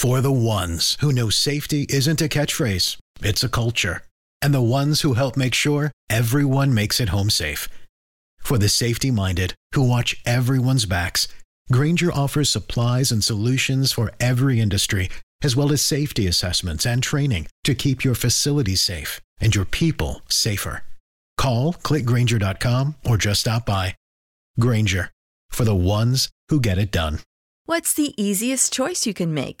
For the ones who know safety isn't a catchphrase, it's a culture. And the ones who help make sure everyone makes it home safe. For the safety minded who watch everyone's backs, Grainger offers supplies and solutions for every industry, as well as safety assessments and training to keep your facilities safe and your people safer. Call clickgranger.com or just stop by. Grainger for the ones who get it done. What's the easiest choice you can make?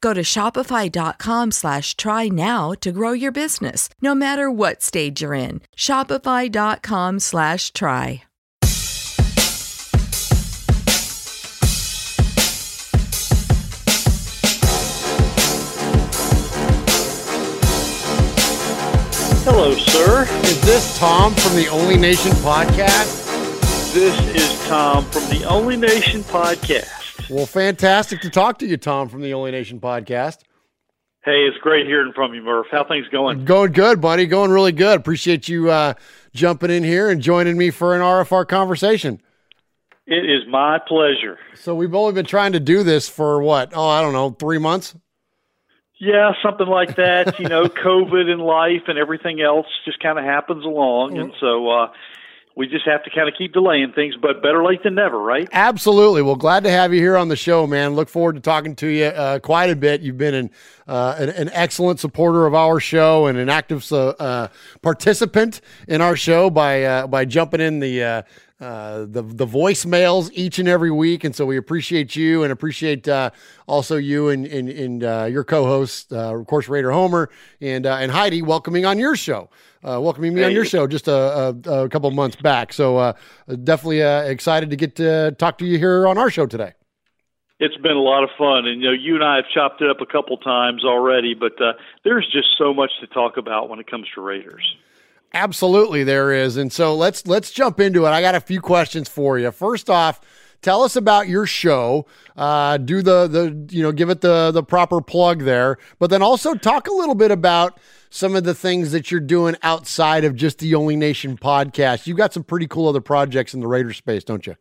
Go to shopify.com slash try now to grow your business, no matter what stage you're in. Shopify.com slash try. Hello, sir. Is this Tom from the Only Nation podcast? This is Tom from the Only Nation podcast. Well, fantastic to talk to you, Tom from the Only Nation podcast. Hey, it's great hearing from you, Murph. How things going? Going good, buddy. Going really good. Appreciate you uh, jumping in here and joining me for an RFR conversation. It is my pleasure. So we've only been trying to do this for what? Oh, I don't know, three months. Yeah, something like that. you know, COVID and life and everything else just kind of happens along, and so uh, we just have to kind of keep delaying things. But better late than never, right? Absolutely. Well, glad to have you here on the show, man. Look forward to talking to you uh, quite a bit. You've been an, uh, an, an excellent supporter of our show and an active uh, participant in our show by uh, by jumping in the uh, uh, the the voicemails each and every week, and so we appreciate you and appreciate uh, also you and and, and uh, your co-host, uh, of course, Raider Homer and uh, and Heidi welcoming on your show, welcoming me hey. on your show just a, a, a couple months back. So definitely excited to get to talk to you here on our show today. It's been a lot of fun, and you know, you and I have chopped it up a couple times already, but there's just so much to talk about when it comes to Raiders. Absolutely, there is, and so let's let's jump into it. I got a few questions for you. First off, tell us about your show. Uh, do the the you know give it the the proper plug there, but then also talk a little bit about some of the things that you're doing outside of just the Only Nation podcast. You've got some pretty cool other projects in the Raider space, don't you?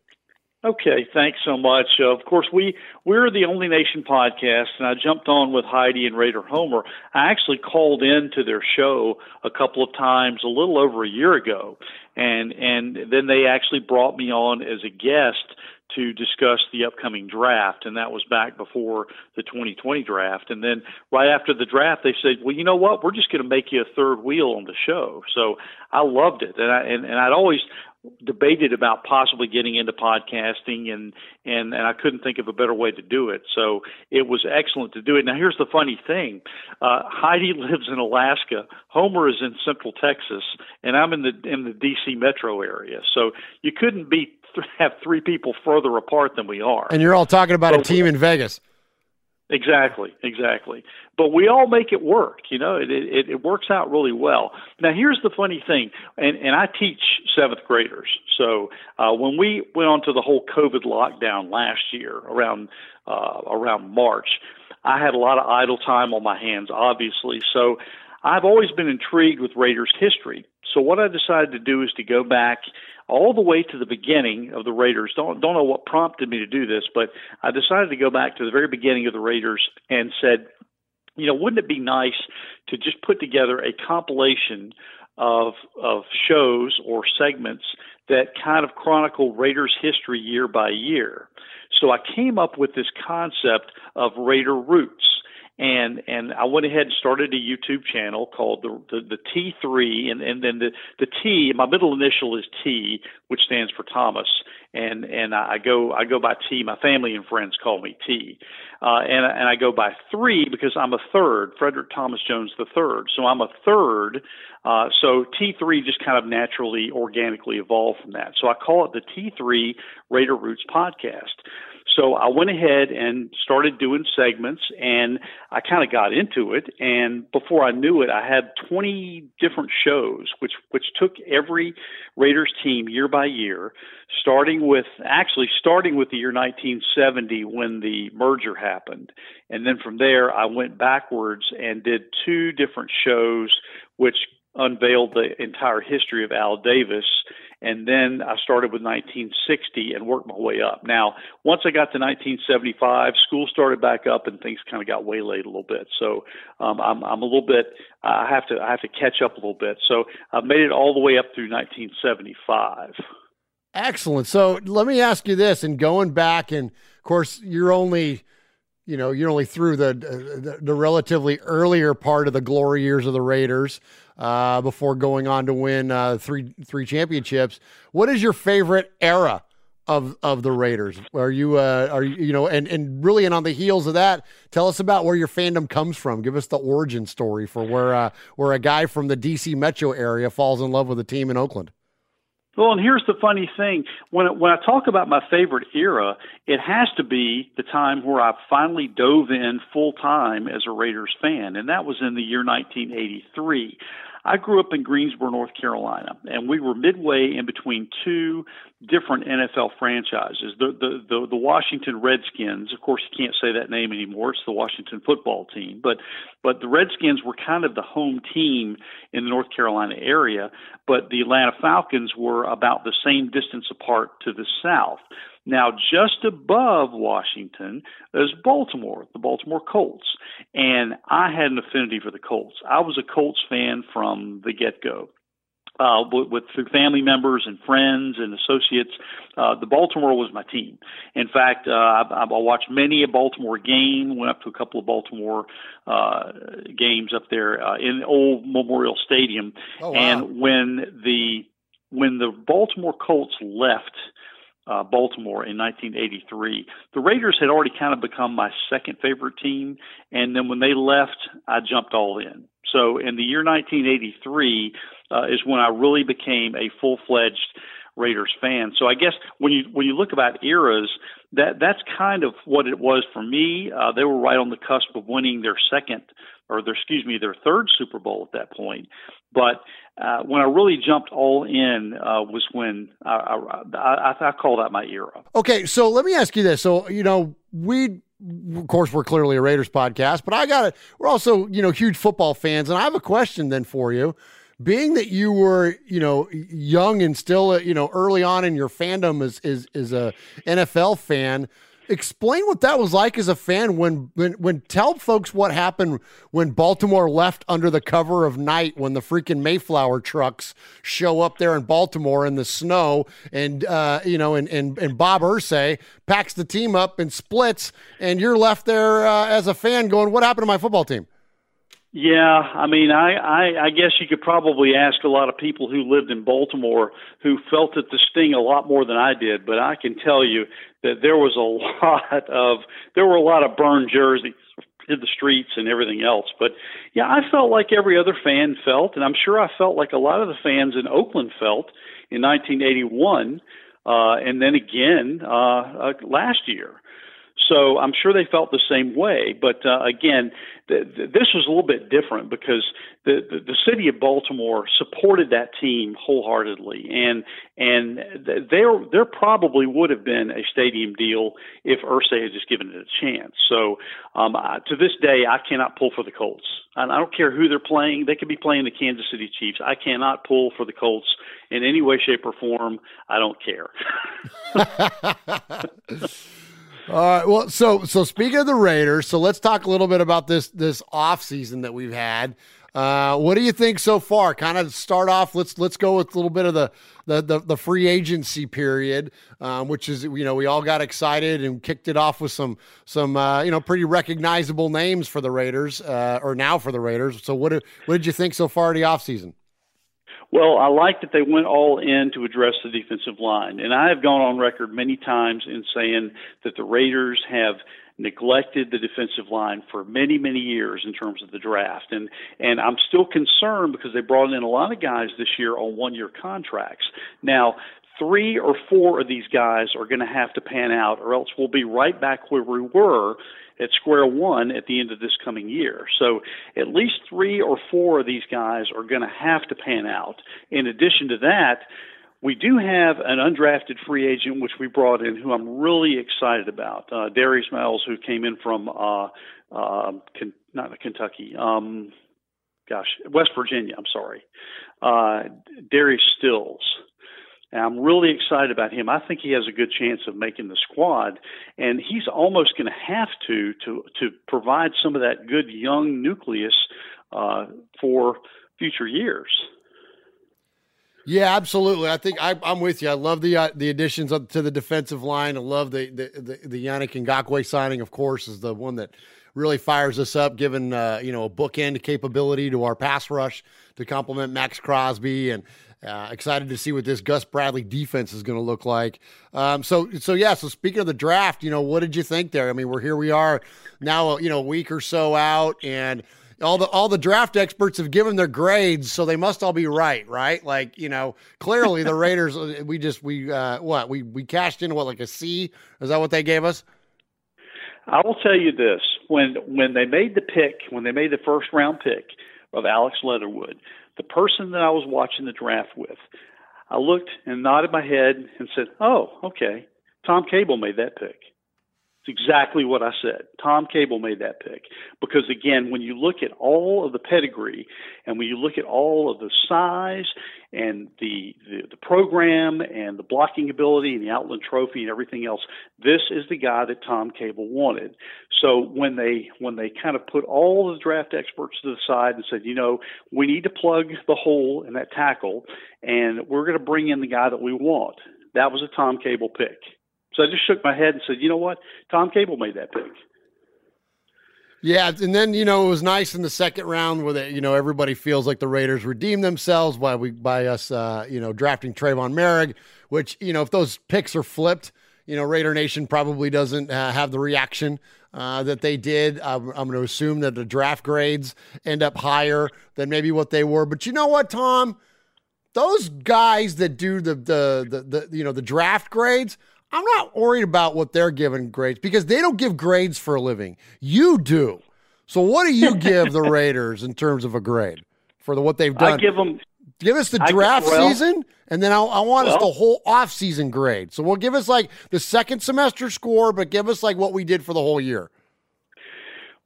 Okay, thanks so much. Uh, of course, we we're the Only Nation podcast, and I jumped on with Heidi and Raider Homer. I actually called in to their show a couple of times, a little over a year ago, and and then they actually brought me on as a guest to discuss the upcoming draft, and that was back before the 2020 draft. And then right after the draft, they said, "Well, you know what? We're just going to make you a third wheel on the show." So I loved it, and I and, and I'd always debated about possibly getting into podcasting and and and I couldn't think of a better way to do it. So it was excellent to do it. Now here's the funny thing: uh, Heidi lives in Alaska, Homer is in Central Texas, and I'm in the in the D.C. metro area. So you couldn't be have three people further apart than we are. And you're all talking about so, a team in Vegas. Exactly, exactly. But we all make it work, you know. It, it it works out really well. Now, here's the funny thing, and and I teach seventh graders. So uh, when we went on to the whole COVID lockdown last year, around uh, around March, I had a lot of idle time on my hands, obviously. So I've always been intrigued with Raiders history. So what I decided to do is to go back all the way to the beginning of the Raiders. Don't don't know what prompted me to do this, but I decided to go back to the very beginning of the Raiders and said, you know, wouldn't it be nice to just put together a compilation of of shows or segments that kind of chronicle Raiders history year by year. So I came up with this concept of Raider Roots. And and I went ahead and started a YouTube channel called the the, the T3, and and then the the T. My middle initial is T, which stands for Thomas, and and I go I go by T. My family and friends call me T, uh, and and I go by three because I'm a third, Frederick Thomas Jones the third. So I'm a third. Uh, so T3 just kind of naturally, organically evolved from that. So I call it the T3 Raider Roots podcast. So I went ahead and started doing segments and I kind of got into it. And before I knew it, I had 20 different shows, which, which took every Raiders team year by year, starting with, actually starting with the year 1970 when the merger happened. And then from there, I went backwards and did two different shows, which unveiled the entire history of Al Davis and then I started with 1960 and worked my way up. Now, once I got to 1975, school started back up and things kind of got waylaid a little bit. So um, I'm, I'm a little bit, I have to, I have to catch up a little bit. So I've made it all the way up through 1975. Excellent. So let me ask you this, and going back, and of course, you're only you know, you're only through the, the, the relatively earlier part of the glory years of the Raiders uh, before going on to win uh, three three championships. What is your favorite era of of the Raiders? Are you uh, are you you know and and really and on the heels of that, tell us about where your fandom comes from. Give us the origin story for where uh, where a guy from the DC metro area falls in love with a team in Oakland. Well, and here's the funny thing: when when I talk about my favorite era, it has to be the time where I finally dove in full time as a Raiders fan, and that was in the year 1983. I grew up in Greensboro, North Carolina, and we were midway in between two different NFL franchises. The, the the the Washington Redskins, of course, you can't say that name anymore. It's the Washington Football Team, but but the Redskins were kind of the home team in the North Carolina area. But the Atlanta Falcons were about the same distance apart to the south. Now, just above Washington is Baltimore, the Baltimore Colts. And I had an affinity for the Colts. I was a Colts fan from the get go. Uh, with, with through family members and friends and associates, uh, the Baltimore was my team. In fact, uh, I, I watched many a Baltimore game. Went up to a couple of Baltimore uh, games up there uh, in old Memorial Stadium. Oh, wow. And when the when the Baltimore Colts left uh, Baltimore in 1983. The Raiders had already kind of become my second favorite team, and then when they left, I jumped all in. So in the year 1983 uh, is when I really became a full fledged Raiders fan. So I guess when you when you look about eras, that that's kind of what it was for me. Uh, they were right on the cusp of winning their second or their excuse me their third Super Bowl at that point. But uh, when I really jumped all in uh, was when I, I, I, I call that my era. Okay, so let me ask you this. So you know we of course we're clearly a Raiders podcast, but I got it. We're also you know huge football fans, and I have a question then for you. Being that you were you know young and still you know early on in your fandom as is is a NFL fan, explain what that was like as a fan when when when tell folks what happened when Baltimore left under the cover of night when the freaking Mayflower trucks show up there in Baltimore in the snow and uh, you know and and and Bob Irsay packs the team up and splits and you're left there uh, as a fan going what happened to my football team yeah, I mean, I, I I guess you could probably ask a lot of people who lived in Baltimore who felt it the sting a lot more than I did, but I can tell you that there was a lot of there were a lot of burned jerseys in the streets and everything else. But yeah, I felt like every other fan felt, and I'm sure I felt like a lot of the fans in Oakland felt in 1981, uh, and then again uh, uh, last year. So I'm sure they felt the same way. But uh, again, th- th- this was a little bit different because the, the, the city of Baltimore supported that team wholeheartedly, and and th- there there probably would have been a stadium deal if Irsay had just given it a chance. So um, I, to this day, I cannot pull for the Colts. And I don't care who they're playing; they could be playing the Kansas City Chiefs. I cannot pull for the Colts in any way, shape, or form. I don't care. All right. Well, so so speaking of the Raiders, so let's talk a little bit about this this off season that we've had. Uh, what do you think so far? Kind of start off. Let's let's go with a little bit of the the the, the free agency period, um, which is you know we all got excited and kicked it off with some some uh, you know pretty recognizable names for the Raiders uh, or now for the Raiders. So what what did you think so far of the offseason? Well, I like that they went all in to address the defensive line. And I have gone on record many times in saying that the Raiders have neglected the defensive line for many, many years in terms of the draft. And and I'm still concerned because they brought in a lot of guys this year on one year contracts. Now, three or four of these guys are going to have to pan out, or else we'll be right back where we were at square one at the end of this coming year. So at least three or four of these guys are going to have to pan out. In addition to that, we do have an undrafted free agent, which we brought in, who I'm really excited about. Uh, Darius Miles, who came in from uh, uh, not Kentucky, um, gosh, West Virginia. I'm sorry, uh, Darius Stills. And I'm really excited about him. I think he has a good chance of making the squad, and he's almost going to have to to to provide some of that good young nucleus uh, for future years. Yeah, absolutely. I think I, am with you. I love the uh, the additions to the defensive line. I love the the the, the Yannick Ngakoue signing. Of course, is the one that really fires us up, given uh, you know a bookend capability to our pass rush to complement Maxx Crosby, and uh, excited to see what this Gus Bradley defense is going to look like. Um, so so yeah. So speaking of the draft, you know, what did you think there? I mean, we're here. We are now. You know, a week or so out, and all the all the draft experts have given their grades, so they must all be right, right? Like you know, clearly the Raiders. Uh, we just we uh, what we we cashed in what like a C? Is that what they gave us? I will tell you this: when when they made the pick, when they made the first round pick of Alex Leatherwood, the person that I was watching the draft with, I looked and nodded my head and said, "Oh, okay." Tom Cable made that pick. It's exactly what I said. Tom Cable made that pick because again, when you look at all of the pedigree and when you look at all of the size and the, the the, program and the blocking ability and the Outland Trophy and everything else, this is the guy that Tom Cable wanted. So when they when they kind of put all the draft experts to the side and said, you know, we need to plug the hole in that tackle and we're going to bring in the guy that we want. That was a Tom Cable pick. So I just shook my head and said, you know what? Tom Cable made that pick. Yeah, and then you know it was nice in the second round where they, you know everybody feels like the Raiders redeemed themselves by we by us uh, you know drafting Tre'von Moehrig, which you know if those picks are flipped, you know Raider Nation probably doesn't uh, have the reaction uh, that they did. I'm, I'm going to assume that the draft grades end up higher than maybe what they were. But you know what, Tom? Those guys that do the the the, the you know the draft grades I'm not worried about what they're giving grades because they don't give grades for a living. You do. So what do you give the Raiders in terms of a grade for the, what they've done? I give them. Give us the draft well, season, and then I, I want well, us the whole off-season grade. So we'll give us like the second semester score, but give us like what we did for the whole year.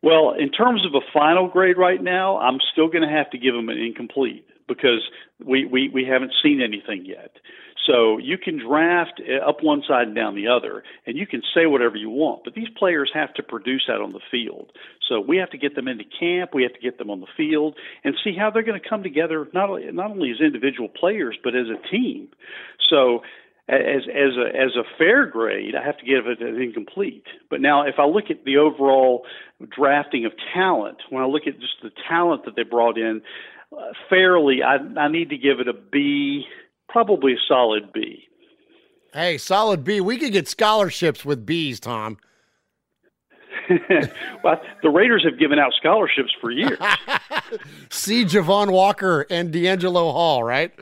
Well, in terms of a final grade right now, I'm still going to have to give them an incomplete because we, we, we haven't seen anything yet. So you can draft up one side and down the other, and you can say whatever you want, but these players have to produce out on the field. So we have to get them into camp, we have to get them on the field, and see how they're going to come together not only, not only as individual players but as a team. So as as a as a fair grade, I have to give it an incomplete. But now, if I look at the overall drafting of talent, when I look at just the talent that they brought in, uh, fairly, I I need to give it a B probably solid B. Hey, solid B. We could get scholarships with B's, Tom. well, the Raiders have given out scholarships for years. See Javon Walker and DeAngelo Hall, right?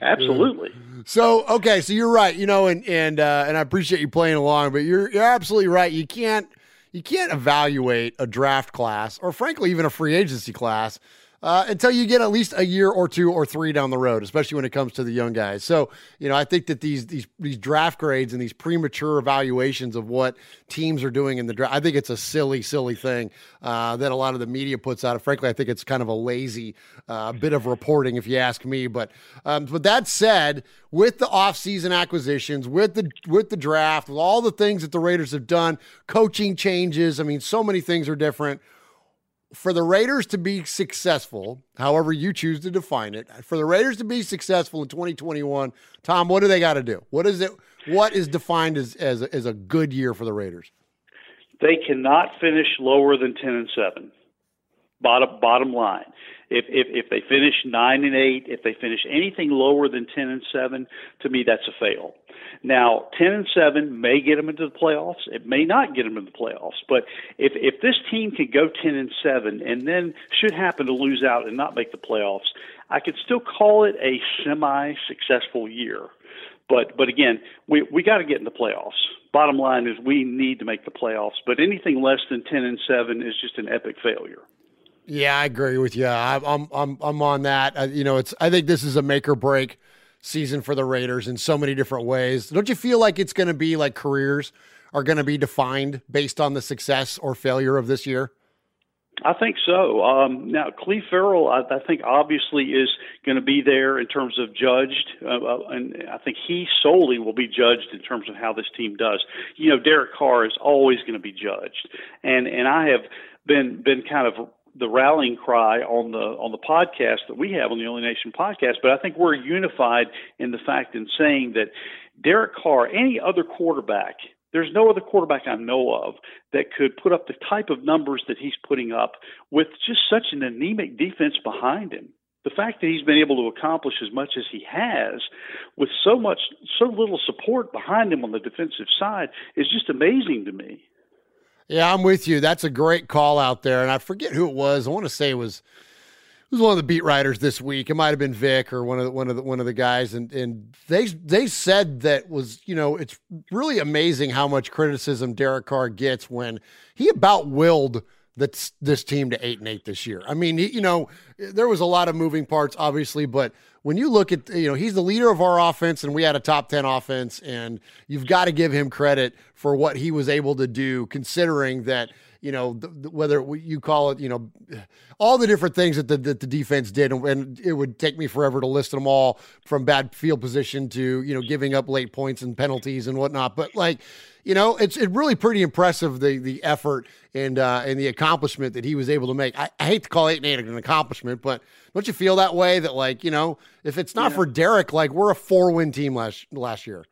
Absolutely. So okay, so you're right. You know, and and uh, and I appreciate you playing along, but you're you're absolutely right. You can't you can't evaluate a draft class, or frankly, even a free agency class, uh, until you get at least a year or two or three down the road, especially when it comes to the young guys. So, you know, I think that these these these draft grades and these premature evaluations of what teams are doing in the draft, I think it's a silly, silly thing uh, that a lot of the media puts out. Frankly, I think it's kind of a lazy uh, bit of reporting, if you ask me. But um, but that said, with the offseason acquisitions, with the with the draft, with all the things that the Raiders have done, coaching changes, I mean, so many things are different for the Raiders to be successful, however you choose to define it, for the Raiders to be successful in 2021, Tom, what do they got to do? What is it? What is defined as as a, as a good year for the Raiders? They cannot finish lower than 10 and 7. Bottom bottom line. If, if if they finish nine and eight, if they finish anything lower than ten and seven, to me that's a fail. Now, ten and seven may get them into the playoffs. It may not get them into the playoffs. But if if this team can go ten and seven, and then should happen to lose out and not make the playoffs, I could still call it a semi-successful year. But but again, we we got to get in the playoffs. Bottom line is we need to make the playoffs. But anything less than ten and seven is just an epic failure. Yeah, I agree with you. I, I'm I'm I'm on that. Uh, you know, it's I think this is a make or break season for the Raiders in so many different ways. Don't you feel like it's going to be like careers are going to be defined based on the success or failure of this year? I think so. Um, now, Cleve Ferrell, I, I think obviously is going to be there in terms of judged, uh, uh, and I think he solely will be judged in terms of how this team does. You know, Derek Carr is always going to be judged, and and I have been been kind of the rallying cry on the on the podcast that we have on the Only Nation podcast, but I think we're unified in the fact in saying that Derek Carr, any other quarterback, there's no other quarterback I know of that could put up the type of numbers that he's putting up with just such an anemic defense behind him. The fact that he's been able to accomplish as much as he has with so much so little support behind him on the defensive side is just amazing to me. Yeah, I'm with you. That's a great call out there. And I forget who it was. I want to say it was it was one of the beat writers this week. It might have been Vic or one of the, one of the, one of the guys, and and they they said that was you know it's really amazing how much criticism Derek Carr gets when he about willed this this team to eight and eight this year. I mean, you know, there was a lot of moving parts, obviously, but when you look at you know he's the leader of our offense and we had a top 10 offense and you've got to give him credit for what he was able to do considering that you know the, the, whether you call it you know all the different things that the, that the defense did and, and, it would take me forever to list them all from bad field position to you know giving up late points and penalties and whatnot but like you know, it's it really pretty impressive the the effort and uh, and the accomplishment that he was able to make. I, I, hate to call eight and eight an accomplishment, but don't you feel that way? That like you know, if it's not yeah. for Derek, like we're a four win team last last year.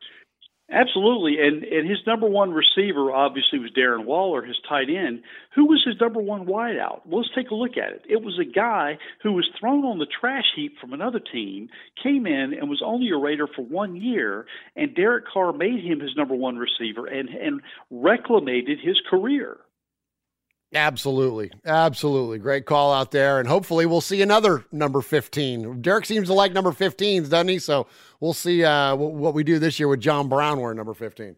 Absolutely, and and his number one receiver obviously was Darren Waller, his tight end. Who was his number one wideout? Well, let's take a look at it. It was a guy who was thrown on the trash heap from another team, came in and was only a Raider for one year, and Derek Carr made him his number one receiver and and reclamated his career. Absolutely. Absolutely. Great call out there. And hopefully we'll see another number 15. Derek seems to like number 15s, doesn't he? So we'll see uh, what we do this year with John Brown wearing number 15.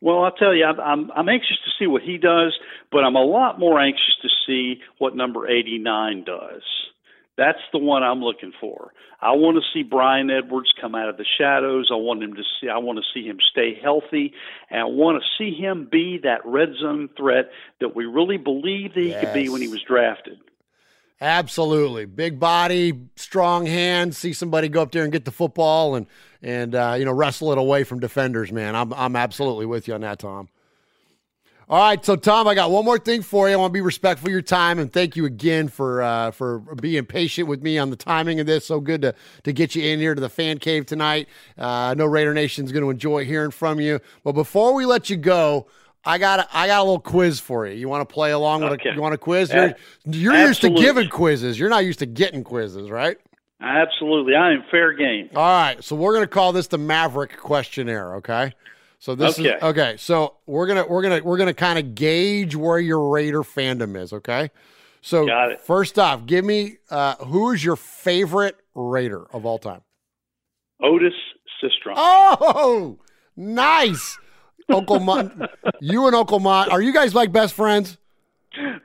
Well, I'll tell you, I'm, I'm anxious to see what he does, but I'm a lot more anxious to see what number 89 does. That's the one I'm looking for. I want to see Bryan Edwards come out of the shadows. I want him to see. I want to see him stay healthy, and I want to see him be that red zone threat that we really believed that he yes. could be when he was drafted. Absolutely, big body, strong hands. See somebody go up there and get the football and and uh, you know wrestle it away from defenders. Man, I'm I'm absolutely with you on that, Tom. All right, so Tom, I got one more thing for you. I want to be respectful of your time and thank you again for uh, for being patient with me on the timing of this. So good to to get you in here to the fan cave tonight. Uh, I know Raider Nation's going to enjoy hearing from you. But before we let you go, I got a, I got a little quiz for you. You want to play along with okay. a, you want a quiz? You're, you're used to giving quizzes. You're not used to getting quizzes, right? Absolutely. I am fair game. All right. So we're going to call this the Maverick questionnaire, okay? So this okay. is okay. So we're gonna we're gonna we're gonna kind of gauge where your Raider fandom is. Okay. So first off, give me uh, who is your favorite Raider of all time? Otis Sistrunk. Oh, nice, Uncle Mont. you and Uncle Mont. Are you guys like best friends?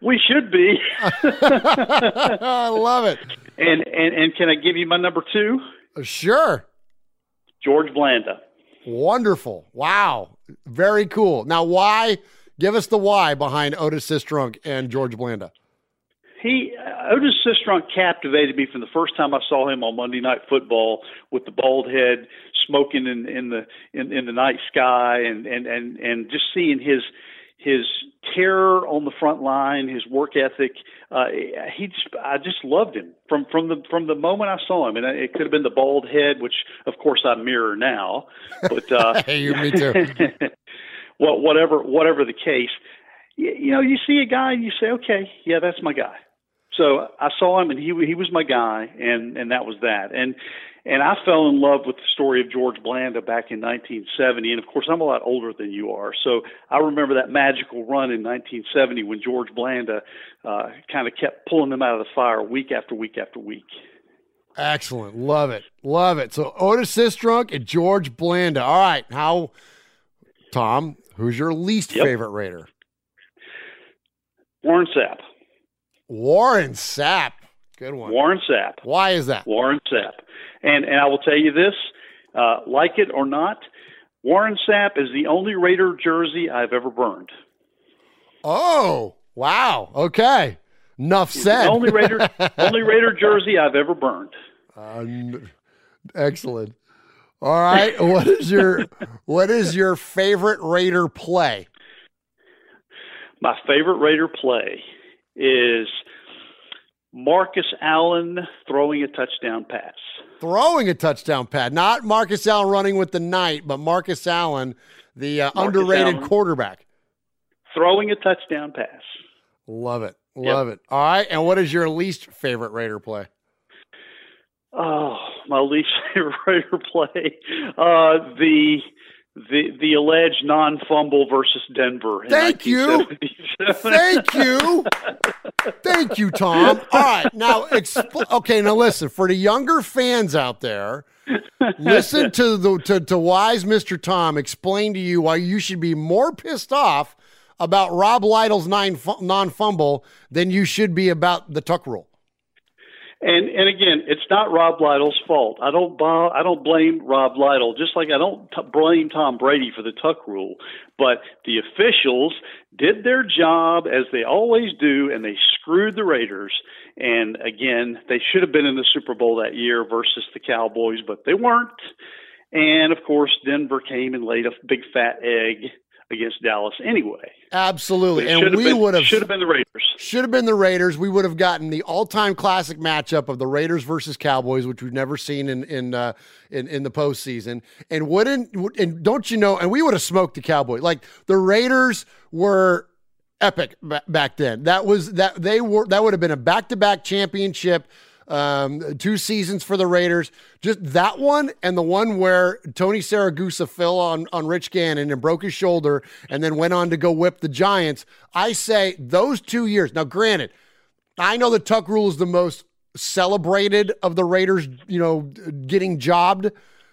We should be. I love it. And and and can I give you my number two? Sure. George Blanda. Wonderful. Wow. Very cool. Now, why? Give us the why behind Otis Sistrunk and George Blanda. He uh, Otis Sistrunk captivated me from the first time I saw him on Monday Night Football with the bald head, smoking in, in the in, in the night sky, and and and and just seeing his his terror on the front line, his work ethic. Uh, he just, I just loved him from from the from the moment I saw him, and it could have been the bald head, which of course I mirror now. But uh, hey, you, me too. well, whatever whatever the case, you, you know, you see a guy and you say, okay, yeah, that's my guy. So I saw him, and he he was my guy, and and that was that. And and I fell in love with the story of George Blanda back in 1970. And of course, I'm a lot older than you are. So I remember that magical run in 1970 when George Blanda uh, kind of kept pulling them out of the fire week after week after week. Excellent. Love it. Love it. So Otis Sistrunk and George Blanda. All right. How, Tom, who's your least yep. favorite Raider? Warren Sapp. Warren Sapp. Good one. Warren Sapp. Why is that? Warren Sapp. And and I will tell you this, uh, like it or not, Warren Sapp is the only Raider jersey I've ever burned. Oh, wow. Okay. Enough said. only Raider only Raider jersey I've ever burned. Uh, excellent. All right. what is your what is your favorite Raider play? My favorite Raider play is Marcus Allen throwing a touchdown pass. Throwing a touchdown pass, not Marcus Allen running with the knight, but Marcus Allen, the uh, underrated Allen quarterback, throwing a touchdown pass. Love it, love yep. it. All right, and what is your least favorite Raider play? Oh, my least favorite Raider play, uh, the the the alleged non fumble versus Denver. Thank you. Thank you. Thank you, Tom. All right, now expl- okay. Now listen for the younger fans out there. Listen to the to, to wise Mr. Tom explain to you why you should be more pissed off about Rob Lytle's non fumble than you should be about the tuck rule. And and again, it's not Rob Lytle's fault. I don't I don't blame Rob Lytle, just like I don't t- blame Tom Brady for the tuck rule. But the officials did their job as they always do, and they screwed the Raiders. And again, they should have been in the Super Bowl that year versus the Cowboys, but they weren't. And of course, Denver came and laid a big fat egg against Dallas anyway. Absolutely, and we would have should have been the Raiders. Should have been the Raiders. We would have gotten the all-time classic matchup of the Raiders versus Cowboys, which we've never seen in in uh, in, in the postseason. And wouldn't and don't you know? And we would have smoked the Cowboys. Like the Raiders were epic back then. That was that they were that would have been a back-to-back championship um, two seasons for the Raiders. Just that one and the one where Tony Siragusa fell on, on Rich Gannon and broke his shoulder and then went on to go whip the Giants. I say those two years. Now, granted, I know the Tuck rule is the most celebrated of the Raiders, you know, getting jobbed,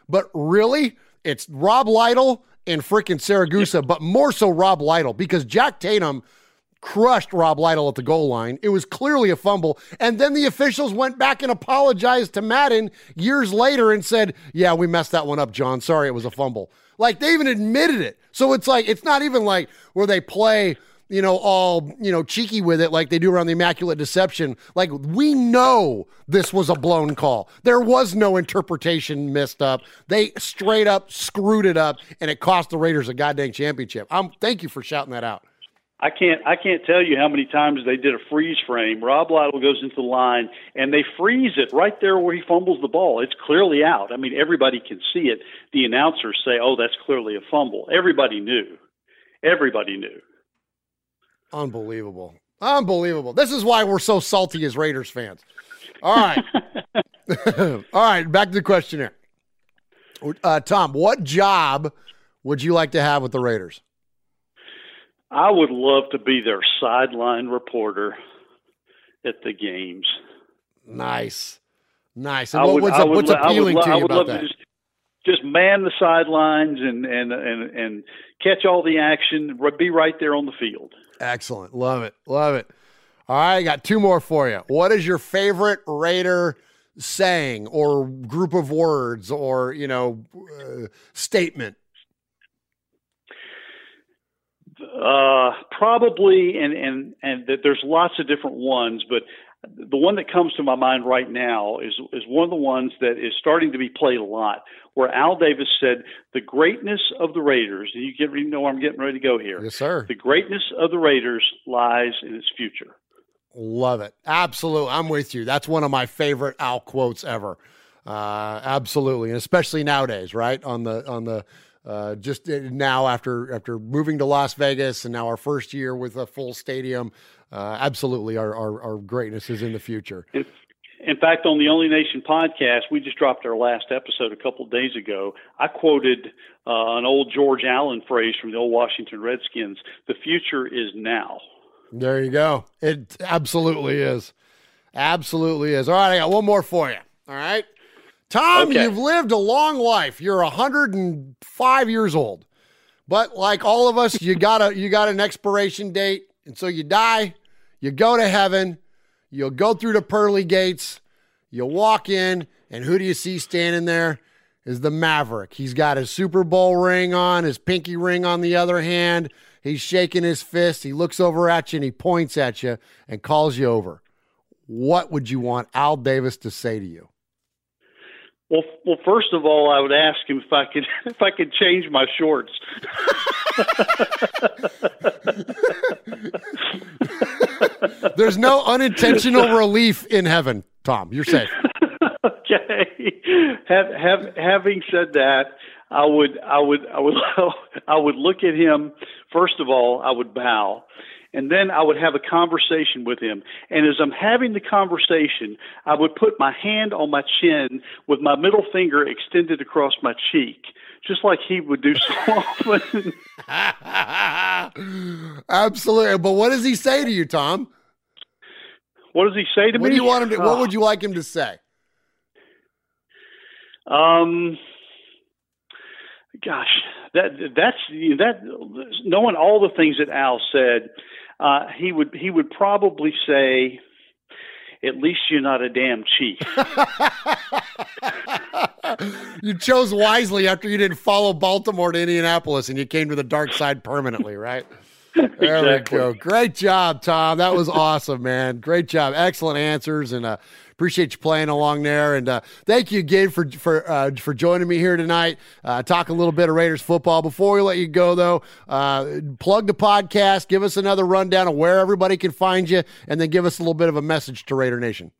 but really, it's Rob Lytle and freaking Siragusa, but more so Rob Lytle because Jack Tatum – crushed Rob Lytle at the goal line. It was clearly a fumble. And then the officials went back and apologized to Madden years later and said, Yeah, we messed that one up, John. Sorry, it was a fumble. Like they even admitted it. So it's like, it's not even like where they play, you know, all, you know, cheeky with it like they do around the Immaculate Deception. Like we know this was a blown call. There was no interpretation messed up. They straight up screwed it up and it cost the Raiders a goddamn championship. I'm thank you for shouting that out. I can't I can't tell you how many times they did a freeze frame. Rob Lytle goes into the line and they freeze it right there where he fumbles the ball. It's clearly out. I mean, everybody can see it. The announcers say, "Oh, that's clearly a fumble." Everybody knew. Everybody knew. Unbelievable. Unbelievable. This is why we're so salty as Raiders fans. All right. All right, back to the questionnaire. Uh, Tom, what job would you like to have with the Raiders? I would love to be their sideline reporter at the games. Nice, nice. And what, would, what's, would, what's appealing to you about that? Just, just man the sidelines and and and and catch all the action. Be right there on the field. Excellent. Love it. Love it. All right, I got two more for you. What is your favorite Raider saying or group of words or you know uh, statement? Uh, probably, and and and that there's lots of different ones, but the one that comes to my mind right now is is one of the ones that is starting to be played a lot, where Al Davis said, "The greatness of the Raiders." And you get you know where I'm getting ready to go here. Yes, sir. The greatness of the Raiders lies in its future. Love it. Absolutely. I'm with you. That's one of my favorite Al quotes ever. Uh, absolutely, and especially nowadays, right on the on the uh, just now after after moving to Las Vegas and now our first year with a full stadium. Uh, absolutely, our, our, our greatness is in the future. In, in fact, on the Only Nation podcast, we just dropped our last episode a couple of days ago. I quoted uh, an old George Allen phrase from the old Washington Redskins: "The future is now." There you go. It absolutely is. Absolutely is. All right, I got one more for you. All right. Tom, okay. you've lived a long life. You're 105 years old. But like all of us, you got a you got an expiration date, and so you die, you go to heaven, you'll go through the pearly gates, you'll walk in, and who do you see standing there? Is the Maverick. He's got his Super Bowl ring on, his pinky ring on the other hand. He's shaking his fist. He looks over at you and he points at you and calls you over. What would you want Al Davis to say to you? Well, well, first of all, I would ask him if I could if I could change my shorts. There's no unintentional relief in heaven, Tom. You're safe. okay. Have, have, having said that, I would I would I would I would look at him. First of all, I would bow and then I would have a conversation with him. And as I'm having the conversation, I would put my hand on my chin with my middle finger extended across my cheek, just like he would do so often. Absolutely. But what does he say to you, Tom? What does he say to what me? Do you want him to, What would you like him to say? Um, gosh, that that's that knowing all the things that Al said, uh, he would he would probably say, "At least you're not a damn chief." you chose wisely after you didn't follow Baltimore to Indianapolis and you came to the dark side permanently, right? There exactly. we go. Great job, Tom. That was awesome, man. Great job. Excellent answers, and uh, appreciate you playing along there. And uh, thank you again for for uh, for joining me here tonight. Uh, talk a little bit of Raiders football. Before we let you go, though, uh, plug the podcast. Give us another rundown of where everybody can find you, and then give us a little bit of a message to Raider Nation.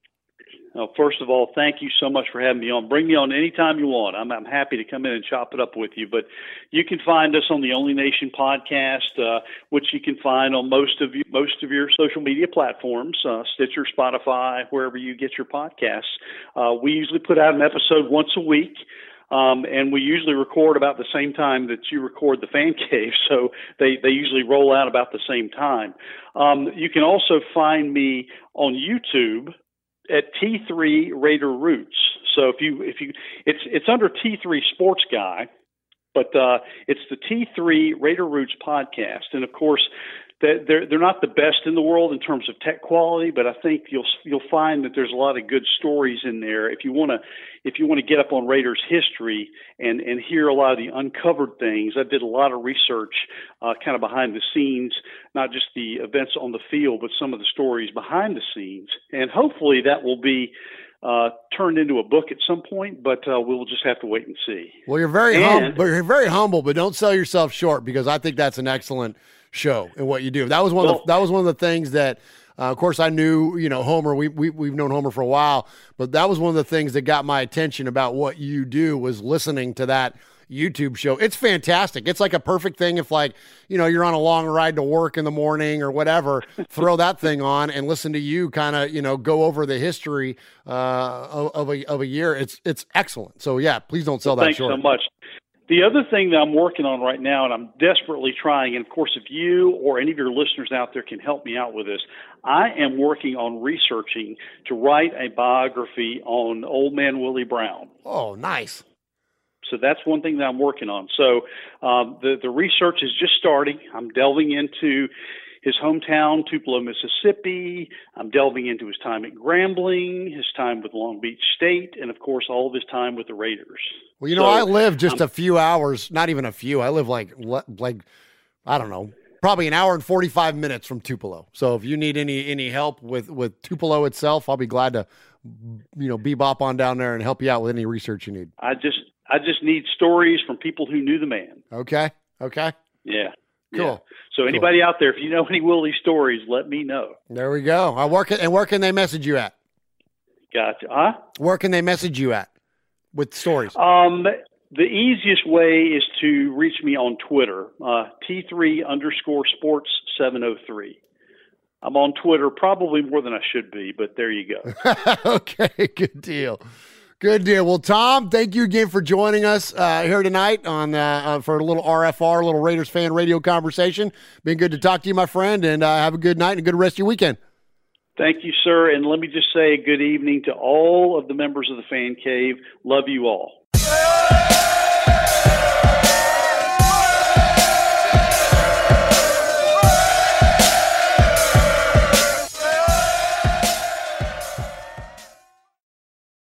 Well, first of all, thank you so much for having me on. Bring me on anytime you want. I'm, I'm happy to come in and chop it up with you. But you can find us on the Only Nation podcast, uh, which you can find on most of you, most of your social media platforms, uh, Stitcher, Spotify, wherever you get your podcasts. Uh, we usually put out an episode once a week. Um, and we usually record about the same time that you record the fan cave, so they, they usually roll out about the same time. Um, you can also find me on YouTube at T3 Raider Roots. So if you if you it's it's under T3 Sports Guy, but uh, it's the T3 Raider Roots podcast, and of course they're they're not the best in the world in terms of tech quality, but I think you'll you'll find that there's a lot of good stories in there. If you want to if you want to get up on Raiders history and and hear a lot of the uncovered things, I did a lot of research, uh, kind of behind the scenes, not just the events on the field, but some of the stories behind the scenes, and hopefully that will be uh, turned into a book at some point, but uh, we'll just have to wait and see. Well, you're very humble, but you're very humble, but don't sell yourself short because I think that's an excellent show and what you do. That was one well, of the, that was one of the things that. Uh, of course, I knew you know Homer. We, we we've known Homer for a while, but that was one of the things that got my attention about what you do was listening to that YouTube show. It's fantastic. It's like a perfect thing if like, you know, you're on a long ride to work in the morning or whatever, throw that thing on and listen to you kind of, you know, go over the history uh, of, of, a, of a year. It's it's excellent. So yeah, please don't sell well, that thanks short. so much. The other thing that I'm working on right now, and I'm desperately trying, and of course, if you or any of your listeners out there can help me out with this, I am working on researching to write a biography on Old Man Willie Brown. Oh, nice. So that's one thing that I'm working on. So um, the the research is just starting. I'm delving into his hometown, Tupelo, Mississippi. I'm delving into his time at Grambling, his time with Long Beach State, and of course, all of his time with the Raiders. Well, you know, so, I live just um, a few hours, not even a few. I live like like I don't know, probably an hour and 45 minutes from Tupelo. So if you need any any help with with Tupelo itself, I'll be glad to you know bebop on down there and help you out with any research you need. I just I just need stories from people who knew the man. Okay. Okay. Yeah. Cool. Yeah. So anybody cool. out there, if you know any Willie stories, let me know. There we go. I work it, and where can they message you at? Gotcha. Huh? Where can they message you at with stories? Um, the easiest way is to reach me on Twitter, uh, T3 underscore sports 703. I'm on Twitter probably more than I should be, but there you go. okay, good deal. Good deal. Well, Tom, thank you again for joining us uh, here tonight on uh, uh, for a little RFR, a little Raiders fan radio conversation. Been good to talk to you, my friend, and uh, have a good night and a good rest of your weekend. Thank you, sir. And let me just say good evening to all of the members of the fan cave. Love you all.